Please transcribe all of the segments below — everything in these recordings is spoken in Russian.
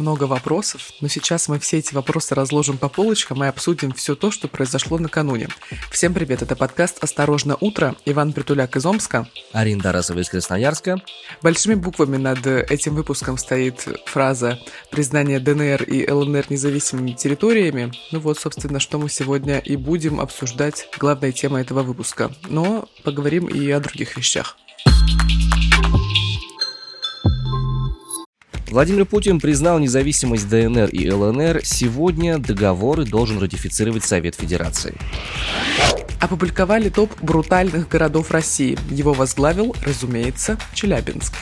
много вопросов, но сейчас мы все эти вопросы разложим по полочкам и обсудим все то, что произошло накануне. Всем привет, это подкаст «Осторожно, утро». Иван Притуляк из Омска. Арина Тарасова из Красноярска. Большими буквами над этим выпуском стоит фраза «Признание ДНР и ЛНР независимыми территориями». Ну вот, собственно, что мы сегодня и будем обсуждать, главная тема этого выпуска. Но поговорим и о других вещах. Владимир Путин признал независимость ДНР и ЛНР. Сегодня договоры должен ратифицировать Совет Федерации. Опубликовали топ брутальных городов России. Его возглавил, разумеется, Челябинск.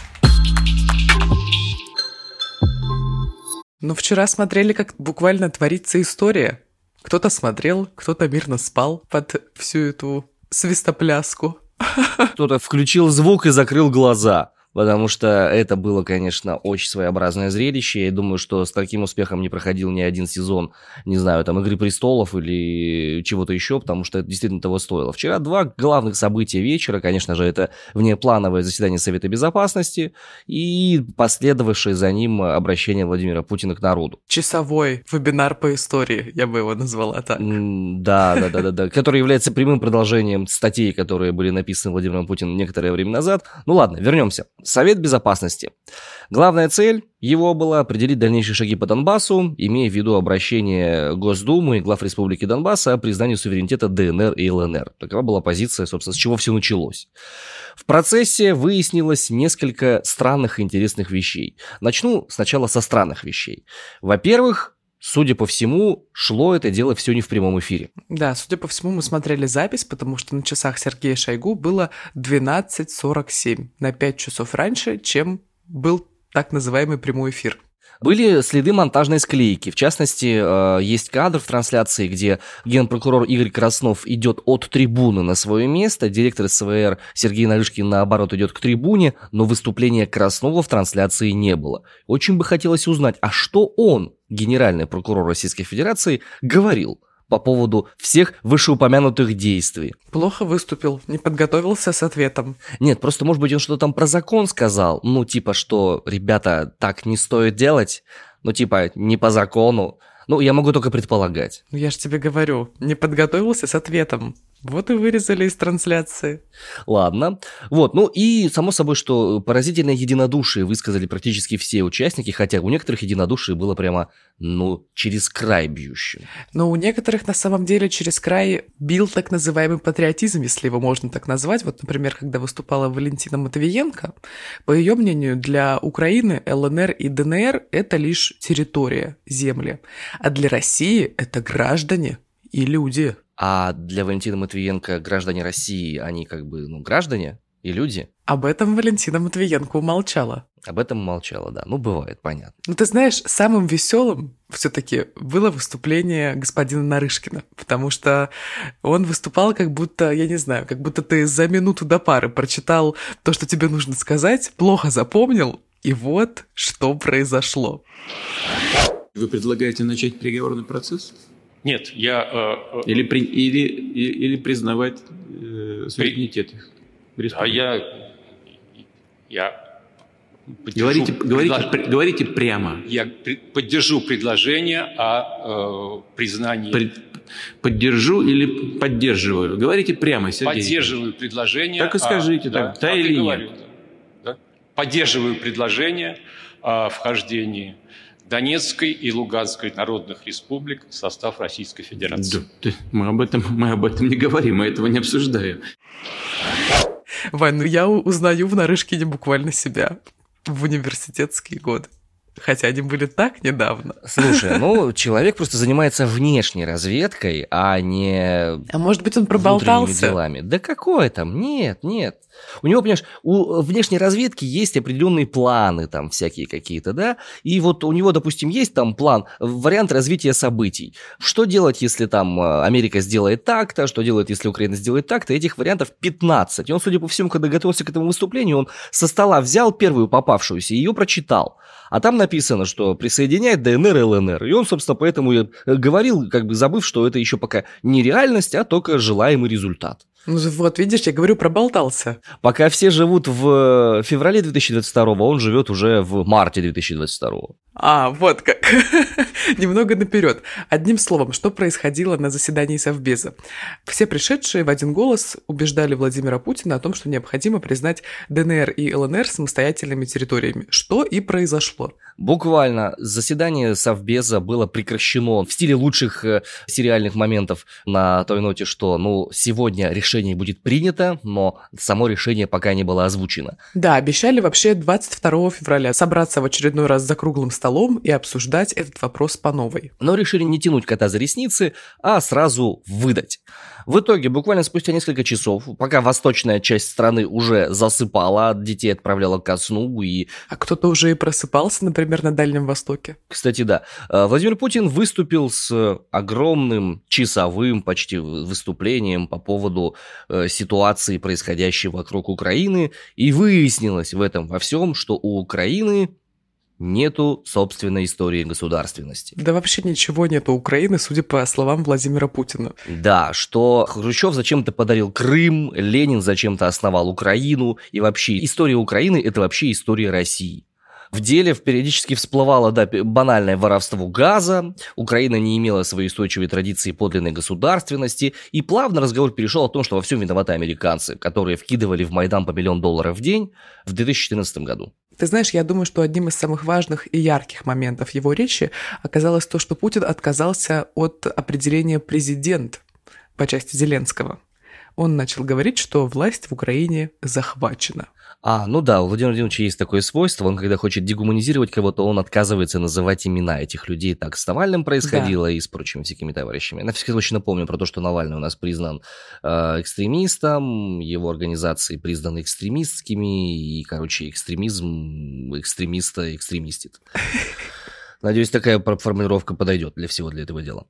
Но вчера смотрели, как буквально творится история. Кто-то смотрел, кто-то мирно спал под всю эту свистопляску. Кто-то включил звук и закрыл глаза потому что это было, конечно, очень своеобразное зрелище. Я думаю, что с таким успехом не проходил ни один сезон, не знаю, там, «Игры престолов» или чего-то еще, потому что это действительно того стоило. Вчера два главных события вечера, конечно же, это внеплановое заседание Совета Безопасности и последовавшее за ним обращение Владимира Путина к народу. Часовой вебинар по истории, я бы его назвала так. Да, да, да, да, да, который является прямым продолжением статей, которые были написаны Владимиром Путиным некоторое время назад. Ну ладно, вернемся. Совет Безопасности. Главная цель его была определить дальнейшие шаги по Донбассу, имея в виду обращение Госдумы и глав Республики Донбасса о признании суверенитета ДНР и ЛНР. Такова была позиция, собственно, с чего все началось. В процессе выяснилось несколько странных и интересных вещей. Начну сначала со странных вещей. Во-первых, Судя по всему, шло это дело все не в прямом эфире. Да, судя по всему, мы смотрели запись, потому что на часах Сергея Шойгу было 12.47, на 5 часов раньше, чем был так называемый прямой эфир. Были следы монтажной склейки. В частности, э, есть кадр в трансляции, где генпрокурор Игорь Краснов идет от трибуны на свое место, директор СВР Сергей Нарышкин, наоборот, идет к трибуне, но выступления Краснова в трансляции не было. Очень бы хотелось узнать, а что он, генеральный прокурор Российской Федерации, говорил – по поводу всех вышеупомянутых действий. Плохо выступил, не подготовился с ответом. Нет, просто, может быть, он что-то там про закон сказал. Ну, типа, что, ребята, так не стоит делать. Ну, типа, не по закону. Ну, я могу только предполагать. Ну, я же тебе говорю, не подготовился с ответом. Вот и вырезали из трансляции. Ладно. Вот, ну и само собой, что поразительное единодушие высказали практически все участники, хотя у некоторых единодушие было прямо, ну, через край бьющим. Но у некоторых на самом деле через край бил так называемый патриотизм, если его можно так назвать. Вот, например, когда выступала Валентина Матвиенко, по ее мнению, для Украины ЛНР и ДНР это лишь территория, земли, а для России это граждане и люди. А для Валентина Матвиенко граждане России, они как бы, ну, граждане и люди. Об этом Валентина Матвиенко умолчала. Об этом молчала, да. Ну, бывает, понятно. Ну, ты знаешь, самым веселым все-таки было выступление господина Нарышкина, потому что он выступал как будто, я не знаю, как будто ты за минуту до пары прочитал то, что тебе нужно сказать, плохо запомнил, и вот что произошло. Вы предлагаете начать переговорный процесс? Нет, я... Э, э или, при, или, или, признавать э, суверенитет при... А я... Я Говорите, говорите, предлож... говорите прямо. Я поддержу предложение о э, признании. При... Поддержу или поддерживаю? Говорите прямо, Сергей. Поддерживаю предложение. Так и скажите, о... так, да, да или нет. Говорю, да. Поддерживаю предложение о вхождении Донецкой и Луганской народных республик в состав Российской Федерации. Да, мы, об этом, мы об этом не говорим, мы этого не обсуждаем. Вань, ну я узнаю в Нарышкине буквально себя в университетские годы. Хотя они были так недавно. Слушай, ну, человек просто занимается внешней разведкой, а не... А может быть, он проболтался? делами. Да какое там? Нет, нет. У него, понимаешь, у внешней разведки есть определенные планы там всякие какие-то, да? И вот у него, допустим, есть там план, вариант развития событий. Что делать, если там э, Америка сделает так-то, что делать, если Украина сделает так-то? Этих вариантов 15. И он, судя по всему, когда готовился к этому выступлению, он со стола взял первую попавшуюся и ее прочитал. А там написано, что присоединяет ДНР и ЛНР. И он, собственно, поэтому и говорил, как бы забыв, что это еще пока не реальность, а только желаемый результат. Ну вот, видишь, я говорю, проболтался. Пока все живут в феврале 2022, он живет уже в марте 2022. А, вот как. Немного наперед. Одним словом, что происходило на заседании Совбеза? Все пришедшие в один голос убеждали Владимира Путина о том, что необходимо признать ДНР и ЛНР самостоятельными территориями, что и произошло. Буквально заседание Совбеза было прекращено в стиле лучших э, сериальных моментов на той ноте, что, ну, сегодня решение будет принято, но само решение пока не было озвучено. Да, обещали вообще 22 февраля собраться в очередной раз за круглым столом столом и обсуждать этот вопрос по новой. Но решили не тянуть кота за ресницы, а сразу выдать. В итоге, буквально спустя несколько часов, пока восточная часть страны уже засыпала, детей отправляла ко сну и... А кто-то уже и просыпался, например, на Дальнем Востоке. Кстати, да. Э, Владимир Путин выступил с огромным часовым почти выступлением по поводу э, ситуации, происходящей вокруг Украины, и выяснилось в этом во всем, что у Украины нету собственной истории государственности. Да вообще ничего нету Украины, судя по словам Владимира Путина. Да, что Хрущев зачем-то подарил Крым, Ленин зачем-то основал Украину, и вообще история Украины – это вообще история России. В деле периодически всплывало да, банальное воровство газа, Украина не имела своей устойчивой традиции подлинной государственности, и плавно разговор перешел о том, что во всем виноваты американцы, которые вкидывали в Майдан по миллион долларов в день в 2014 году. Ты знаешь, я думаю, что одним из самых важных и ярких моментов его речи оказалось то, что Путин отказался от определения президент по части Зеленского. Он начал говорить, что власть в Украине захвачена. А, ну да, у Владимира Владимировича есть такое свойство, он когда хочет дегуманизировать кого-то, он отказывается называть имена этих людей. Так с Навальным происходило да. и с прочими всякими товарищами. На всякий случай напомню про то, что Навальный у нас признан э, экстремистом, его организации признаны экстремистскими, и, короче, экстремизм экстремиста экстремистит. Надеюсь, такая формулировка подойдет для всего для этого дела.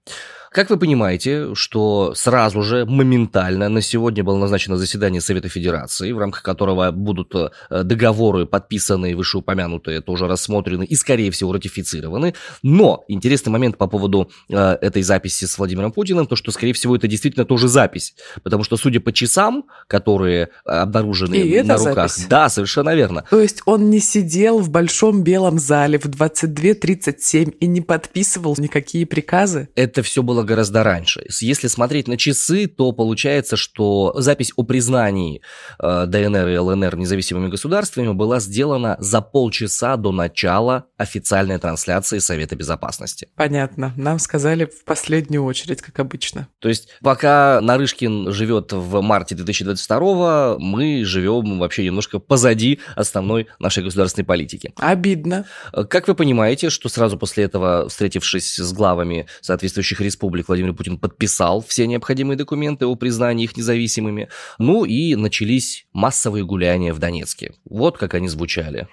Как вы понимаете, что сразу же, моментально, на сегодня было назначено заседание Совета Федерации, в рамках которого будут э, договоры, подписанные, вышеупомянутые, тоже рассмотрены и, скорее всего, ратифицированы. Но интересный момент по поводу э, этой записи с Владимиром Путиным, то, что, скорее всего, это действительно тоже запись. Потому что, судя по часам, которые обнаружены и на руках... Запись. Да, совершенно верно. То есть он не сидел в большом белом зале в 22.37 и не подписывал никакие приказы? Это все было гораздо раньше. Если смотреть на часы, то получается, что запись о признании э, ДНР и ЛНР независимыми государствами была сделана за полчаса до начала официальной трансляции Совета Безопасности. Понятно. Нам сказали в последнюю очередь, как обычно. То есть, пока Нарышкин живет в марте 2022, мы живем вообще немножко позади основной нашей государственной политики. Обидно. Как вы понимаете, что сразу после этого, встретившись с главами соответствующих республик, республик Владимир Путин подписал все необходимые документы о признании их независимыми. Ну и начались массовые гуляния в Донецке. Вот как они звучали.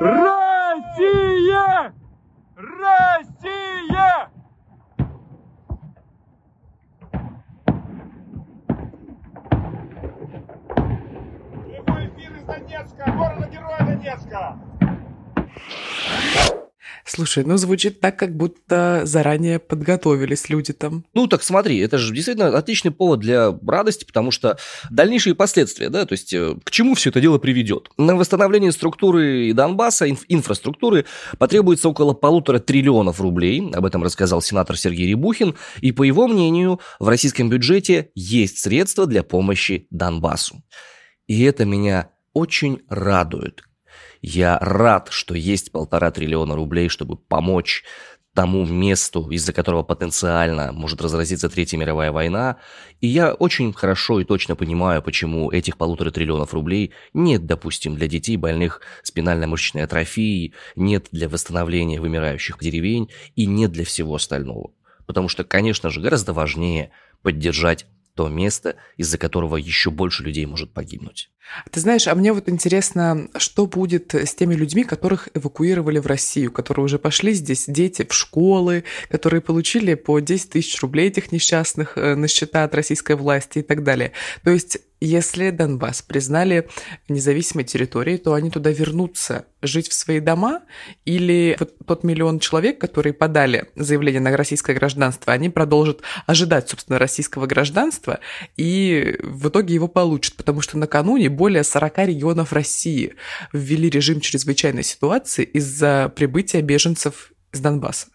Россия! Россия! Прямой эфир из Донецка, города-героя Донецка! Слушай, ну звучит так, как будто заранее подготовились люди там. Ну так смотри, это же действительно отличный повод для радости, потому что дальнейшие последствия, да, то есть э, к чему все это дело приведет? На восстановление структуры Донбасса, инф- инфраструктуры потребуется около полутора триллионов рублей, об этом рассказал сенатор Сергей Рябухин, и по его мнению в российском бюджете есть средства для помощи Донбассу. И это меня очень радует. Я рад, что есть полтора триллиона рублей, чтобы помочь тому месту, из-за которого потенциально может разразиться Третья мировая война. И я очень хорошо и точно понимаю, почему этих полутора триллионов рублей нет, допустим, для детей больных спинально-мышечной атрофией, нет для восстановления вымирающих деревень и нет для всего остального. Потому что, конечно же, гораздо важнее поддержать то место, из-за которого еще больше людей может погибнуть. Ты знаешь, а мне вот интересно, что будет с теми людьми, которых эвакуировали в Россию, которые уже пошли здесь, дети в школы, которые получили по 10 тысяч рублей этих несчастных э, на счета от российской власти и так далее. То есть если Донбасс признали независимой территорией, то они туда вернутся жить в свои дома, или вот тот миллион человек, которые подали заявление на российское гражданство, они продолжат ожидать, собственно, российского гражданства, и в итоге его получат, потому что накануне более 40 регионов России ввели режим чрезвычайной ситуации из-за прибытия беженцев из Донбасса.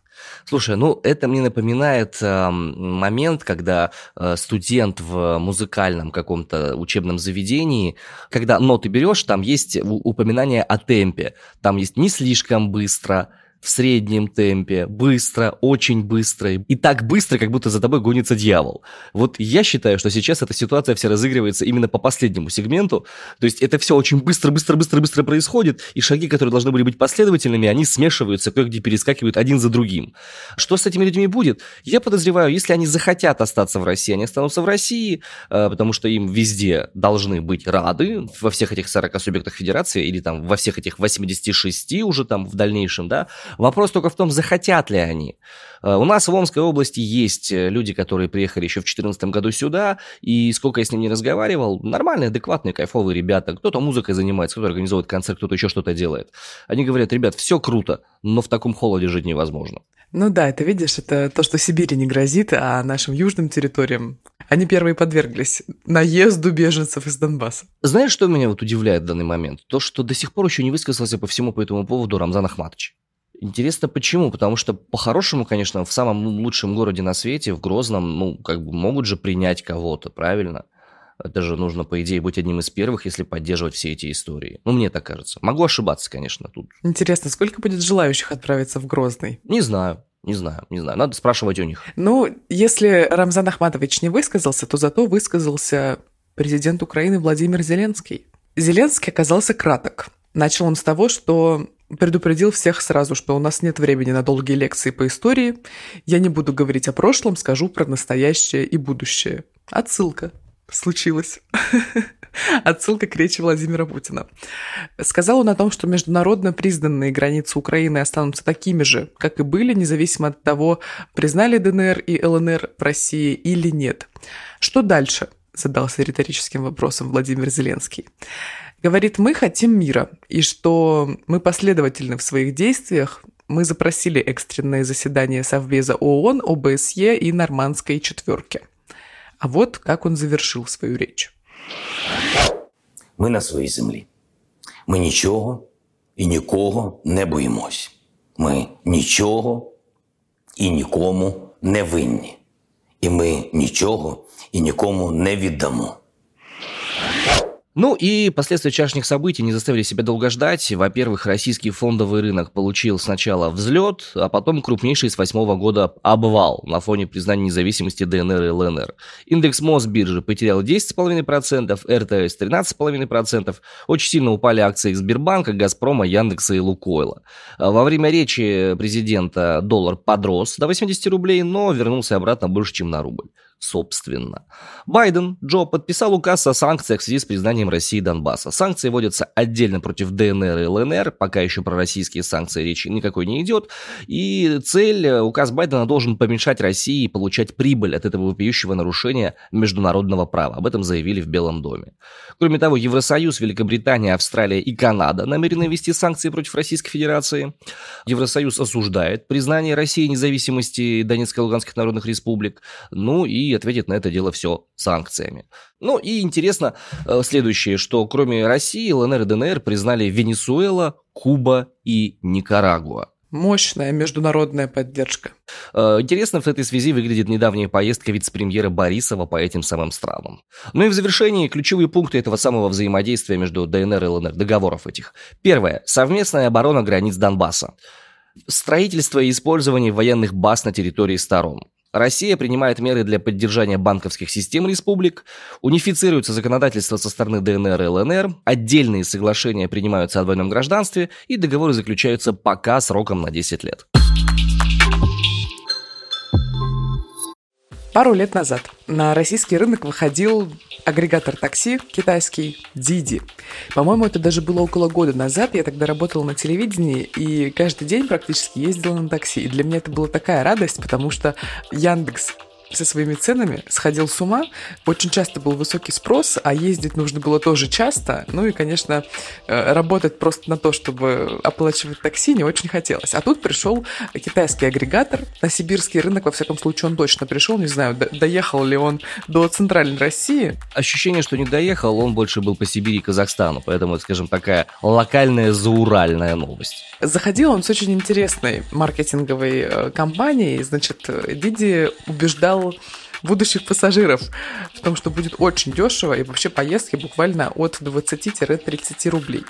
Слушай, ну это мне напоминает э, момент, когда э, студент в музыкальном каком-то учебном заведении, когда ноты берешь, там есть упоминание о темпе, там есть не слишком быстро, в среднем темпе, быстро, очень быстро. И так быстро, как будто за тобой гонится дьявол. Вот я считаю, что сейчас эта ситуация вся разыгрывается именно по последнему сегменту. То есть это все очень быстро, быстро, быстро, быстро происходит, и шаги, которые должны были быть последовательными, они смешиваются, кое-где перескакивают один за другим. Что с этими людьми будет? Я подозреваю, если они захотят остаться в России, они останутся в России, э, потому что им везде должны быть рады, во всех этих 40 субъектах федерации, или там во всех этих 86 уже там в дальнейшем, да, Вопрос только в том, захотят ли они. Э, у нас в Омской области есть э, люди, которые приехали еще в 2014 году сюда, и сколько я с ними не разговаривал, нормальные, адекватные, кайфовые ребята. Кто-то музыкой занимается, кто-то организует концерт, кто-то еще что-то делает. Они говорят, ребят, все круто, но в таком холоде жить невозможно. Ну да, это видишь, это то, что Сибири не грозит, а нашим южным территориям они первые подверглись наезду беженцев из Донбасса. Знаешь, что меня вот удивляет в данный момент? То, что до сих пор еще не высказался по всему по этому поводу Рамзан Ахматович. Интересно, почему? Потому что, по-хорошему, конечно, в самом лучшем городе на свете, в Грозном, ну, как бы могут же принять кого-то, правильно? Это же нужно, по идее, быть одним из первых, если поддерживать все эти истории. Ну, мне так кажется. Могу ошибаться, конечно, тут. Интересно, сколько будет желающих отправиться в Грозный? Не знаю. Не знаю, не знаю. Надо спрашивать у них. Ну, если Рамзан Ахматович не высказался, то зато высказался президент Украины Владимир Зеленский. Зеленский оказался краток. Начал он с того, что предупредил всех сразу, что у нас нет времени на долгие лекции по истории. Я не буду говорить о прошлом, скажу про настоящее и будущее. Отсылка. Случилось. Отсылка к речи Владимира Путина. Сказал он о том, что международно признанные границы Украины останутся такими же, как и были, независимо от того, признали ДНР и ЛНР в России или нет. Что дальше? Задался риторическим вопросом Владимир Зеленский Говорит, мы хотим мира, и что мы последовательны в своих действиях. Мы запросили экстренное заседание Совбеза ООН, ОБСЕ и Нормандской четверки. А вот как он завершил свою речь. Ми на своїй землі. Ми нічого і нікого не боїмось. Ми нічого і нікому не винні. І ми нічого і нікому не віддамо. Ну и последствия вчерашних событий не заставили себя долго ждать. Во-первых, российский фондовый рынок получил сначала взлет, а потом крупнейший с восьмого года обвал на фоне признания независимости ДНР и ЛНР. Индекс Мосбиржи потерял 10,5%, РТС 13,5%. Очень сильно упали акции Сбербанка, Газпрома, Яндекса и Лукойла. Во время речи президента доллар подрос до 80 рублей, но вернулся обратно больше, чем на рубль собственно. Байден, Джо, подписал указ о санкциях в связи с признанием России Донбасса. Санкции вводятся отдельно против ДНР и ЛНР, пока еще про российские санкции речи никакой не идет. И цель, э, указ Байдена должен помешать России получать прибыль от этого вопиющего нарушения международного права. Об этом заявили в Белом доме. Кроме того, Евросоюз, Великобритания, Австралия и Канада намерены ввести санкции против Российской Федерации. Евросоюз осуждает признание России независимости Донецкой и Луганских народных республик. Ну и ответит на это дело все санкциями. Ну и интересно э, следующее, что кроме России, ЛНР и ДНР признали Венесуэла, Куба и Никарагуа. Мощная международная поддержка. Э, интересно в этой связи выглядит недавняя поездка вице-премьера Борисова по этим самым странам. Ну и в завершении ключевые пункты этого самого взаимодействия между ДНР и ЛНР, договоров этих. Первое. Совместная оборона границ Донбасса. Строительство и использование военных баз на территории сторон. Россия принимает меры для поддержания банковских систем республик, унифицируется законодательство со стороны ДНР и ЛНР, отдельные соглашения принимаются о двойном гражданстве и договоры заключаются пока сроком на 10 лет. Пару лет назад на российский рынок выходил агрегатор такси китайский Didi. По-моему, это даже было около года назад. Я тогда работала на телевидении и каждый день практически ездила на такси. И для меня это была такая радость, потому что Яндекс со своими ценами сходил с ума. Очень часто был высокий спрос, а ездить нужно было тоже часто. Ну и, конечно, э, работать просто на то, чтобы оплачивать такси, не очень хотелось. А тут пришел китайский агрегатор на сибирский рынок, во всяком случае, он точно пришел. Не знаю, доехал ли он до центральной России. Ощущение, что не доехал, он больше был по Сибири и Казахстану, поэтому, скажем, такая локальная зауральная новость. Заходил он с очень интересной маркетинговой э, компанией. Значит, Диди убеждал будущих пассажиров в том, что будет очень дешево и вообще поездки буквально от 20-30 рублей.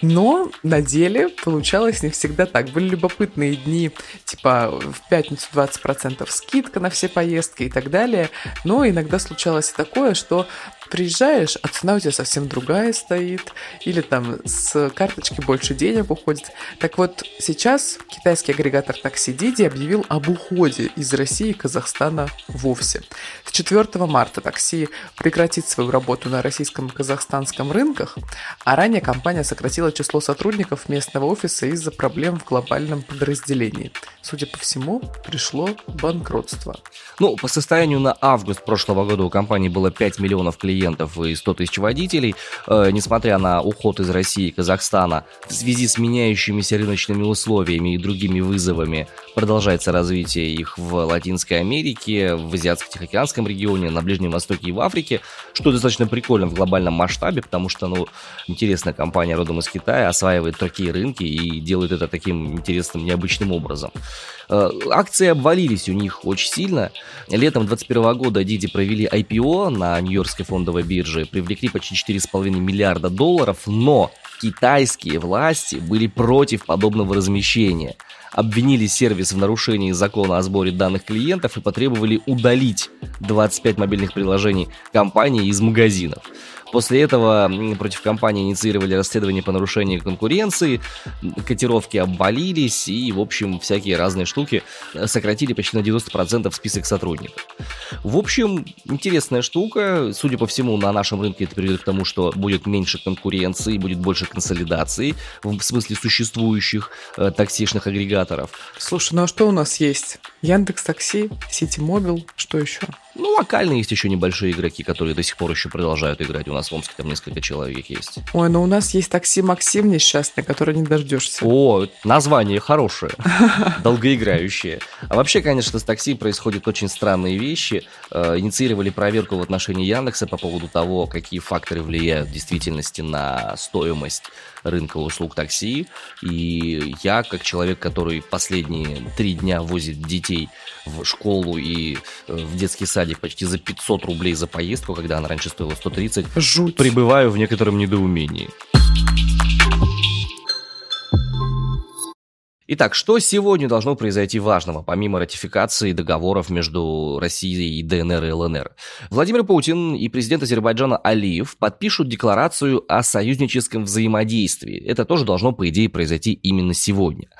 Но на деле получалось не всегда так. Были любопытные дни, типа в пятницу 20% скидка на все поездки и так далее. Но иногда случалось такое, что приезжаешь, а цена у тебя совсем другая стоит, или там с карточки больше денег уходит. Так вот, сейчас китайский агрегатор такси Диди объявил об уходе из России и Казахстана вовсе. С 4 марта такси прекратит свою работу на российском и казахстанском рынках, а ранее компания сократила число сотрудников местного офиса из-за проблем в глобальном подразделении. Судя по всему, пришло банкротство. Ну, по состоянию на август прошлого года у компании было 5 миллионов клиентов и 100 тысяч водителей, э, несмотря на уход из России и Казахстана, в связи с меняющимися рыночными условиями и другими вызовами продолжается развитие их в Латинской Америке, в Азиатско-Тихоокеанском регионе, на Ближнем Востоке и в Африке, что достаточно прикольно в глобальном масштабе, потому что, ну, интересная компания родом из Китая осваивает такие рынки и делает это таким интересным, необычным образом. Э, акции обвалились у них очень сильно. Летом 2021 года Didi провели IPO на Нью-Йоркской фондовой бирже, привлекли почти 4,5 миллиарда долларов, но китайские власти были против подобного размещения обвинили сервис в нарушении закона о сборе данных клиентов и потребовали удалить 25 мобильных приложений компании из магазинов. После этого против компании инициировали расследование по нарушению конкуренции, котировки обвалились и, в общем, всякие разные штуки э, сократили почти на 90% список сотрудников. В общем, интересная штука. Судя по всему, на нашем рынке это приведет к тому, что будет меньше конкуренции, будет больше консолидации в смысле существующих э, таксишных агрегаторов. Слушай, ну а что у нас есть? Яндекс Такси, Сити Мобил, что еще? Ну, локально есть еще небольшие игроки, которые до сих пор еще продолжают играть. У нас в Омске там несколько человек есть. Ой, ну у нас есть такси Максим несчастный, который не дождешься. О, название хорошее, долгоиграющее. А вообще, конечно, с такси происходят очень странные вещи. Э, инициировали проверку в отношении Яндекса по поводу того, какие факторы влияют в действительности на стоимость рынка услуг такси. И я, как человек, который последние три дня возит детей в школу и э, в детский садик почти за 500 рублей за поездку, когда она раньше стоила 130, Жуть. пребываю в некотором недоумении. Итак, что сегодня должно произойти важного, помимо ратификации договоров между Россией и ДНР и ЛНР? Владимир Путин и президент Азербайджана Алиев подпишут декларацию о союзническом взаимодействии. Это тоже должно, по идее, произойти именно сегодня.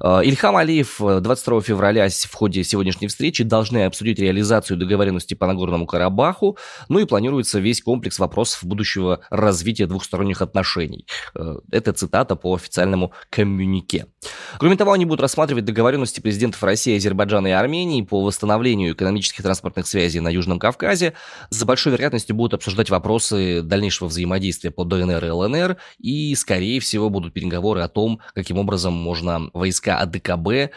Э, Ильхам Алиев 22 февраля в ходе сегодняшней встречи должны обсудить реализацию договоренности по Нагорному Карабаху, ну и планируется весь комплекс вопросов будущего развития двухсторонних отношений. Э, это цитата по официальному коммюнике. Кроме Того, они будут рассматривать договоренности президентов России, Азербайджана и Армении по восстановлению экономических транспортных связей на Южном Кавказе. С большой вероятностью будут обсуждать вопросы дальнейшего взаимодействия по ДНР и ЛНР. И, скорее всего, будут переговоры о том, каким образом можно войска АДКБ э,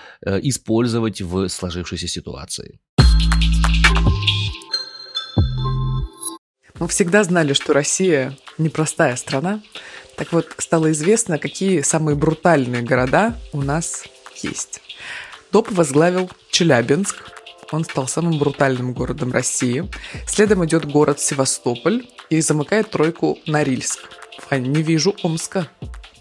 использовать в сложившейся ситуации. Мы всегда знали, что Россия непростая страна, так вот, стало известно, какие самые брутальные города у нас есть. Топ возглавил Челябинск. Он стал самым брутальным городом России. Следом идет город Севастополь и замыкает тройку Норильск. А не вижу Омска.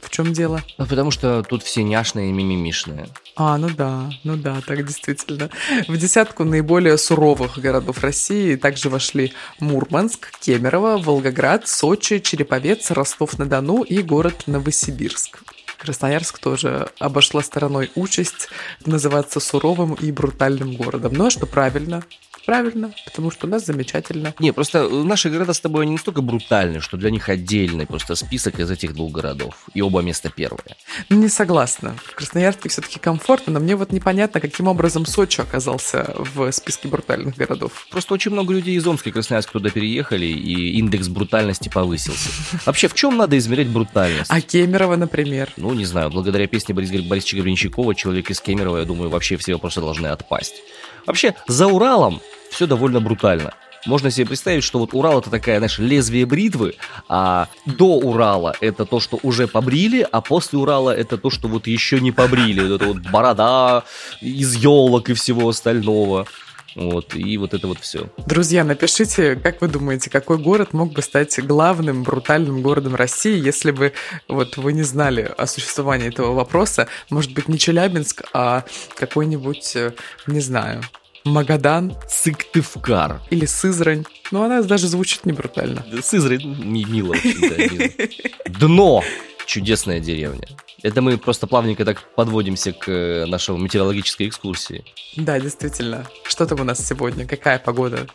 В чем дело? Ну, потому что тут все няшные и мимимишные. А, ну да, ну да, так действительно. В десятку наиболее суровых городов России также вошли Мурманск, Кемерово, Волгоград, Сочи, Череповец, Ростов-на-Дону и город Новосибирск. Красноярск тоже обошла стороной участь называться суровым и брутальным городом. Ну а что правильно? Правильно, потому что у нас замечательно. Не, просто наши города с тобой они не столько брутальны, что для них отдельный просто список из этих двух городов. И оба места первые. Не согласна. В Красноярске все-таки комфортно, но мне вот непонятно, каким образом Сочи оказался в списке брутальных городов. Просто очень много людей из Омска и Красноярска туда переехали, и индекс брутальности повысился. Вообще, в чем надо измерять брутальность? А Кемерово, например. Ну, не знаю, благодаря песне Бориса Борисовича Гребенщикова человек из Кемерово, я думаю, вообще все вопросы должны отпасть. Вообще, за Уралом все довольно брутально. Можно себе представить, что вот Урал это такая, знаешь, лезвие бритвы, а до Урала это то, что уже побрили, а после Урала это то, что вот еще не побрили. Вот Это вот борода из елок и всего остального. Вот, и вот это вот все. Друзья, напишите, как вы думаете, какой город мог бы стать главным брутальным городом России, если бы вот вы не знали о существовании этого вопроса? Может быть, не Челябинск, а какой-нибудь, э, не знаю, Магадан Сыктывкар. или Сызрань. Ну, она даже звучит не брутально. Сызрань, ми- мило очень, да, мило. Дно. Чудесная деревня. Это мы просто плавненько так подводимся к э, нашей метеорологической экскурсии. Да, действительно. Что там у нас сегодня? Какая погода?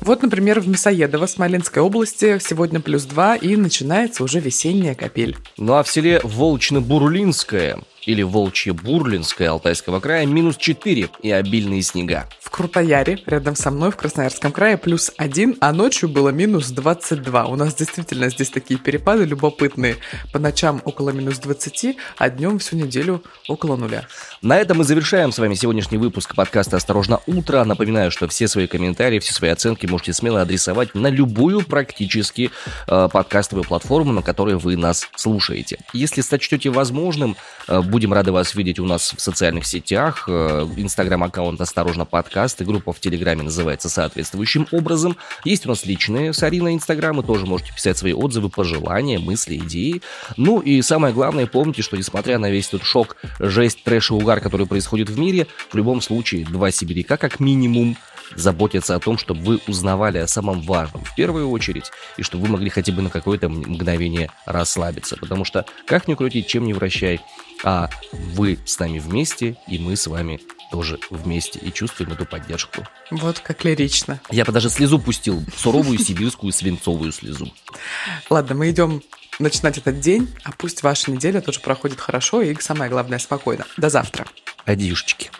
Вот, например, в Мясоедово, Смоленской области, сегодня плюс 2, и начинается уже весенняя капель. Ну а в селе Волчно-Бурлинское или Волчье-Бурлинское Алтайского края минус 4 и обильные снега. В Крутояре, рядом со мной, в Красноярском крае, плюс 1, а ночью было минус 22. У нас действительно здесь такие перепады любопытные. По ночам около минус 20, а днем всю неделю около нуля. На этом мы завершаем с вами сегодняшний выпуск подкаста «Осторожно, утро». Напоминаю, что все свои комментарии, все свои оценки можете смело адресовать на любую практически э, подкастовую платформу, на которой вы нас слушаете. Если сочтете возможным, э, будем рады вас видеть у нас в социальных сетях. Э, Инстаграм-аккаунт «Осторожно, подкаст» и группа в Телеграме называется соответствующим образом. Есть у нас личные с Ариной Инстаграмы, тоже можете писать свои отзывы, пожелания, мысли, идеи. Ну и самое главное, помните, что несмотря на весь этот шок, жесть, трэш и угар, который происходит в мире, в любом случае два сибиряка как минимум заботятся о том, чтобы вы узнавали о самом важном в первую очередь, и чтобы вы могли хотя бы на какое-то мгновение расслабиться. Потому что, как ни крути, чем не вращай, а вы с нами вместе, и мы с вами тоже вместе, и чувствуем эту поддержку. Вот как лирично. Я бы даже слезу пустил, суровую сибирскую свинцовую слезу. Ладно, мы идем начинать этот день, а пусть ваша неделя тоже проходит хорошо и, самое главное, спокойно. До завтра. Адьюшечки.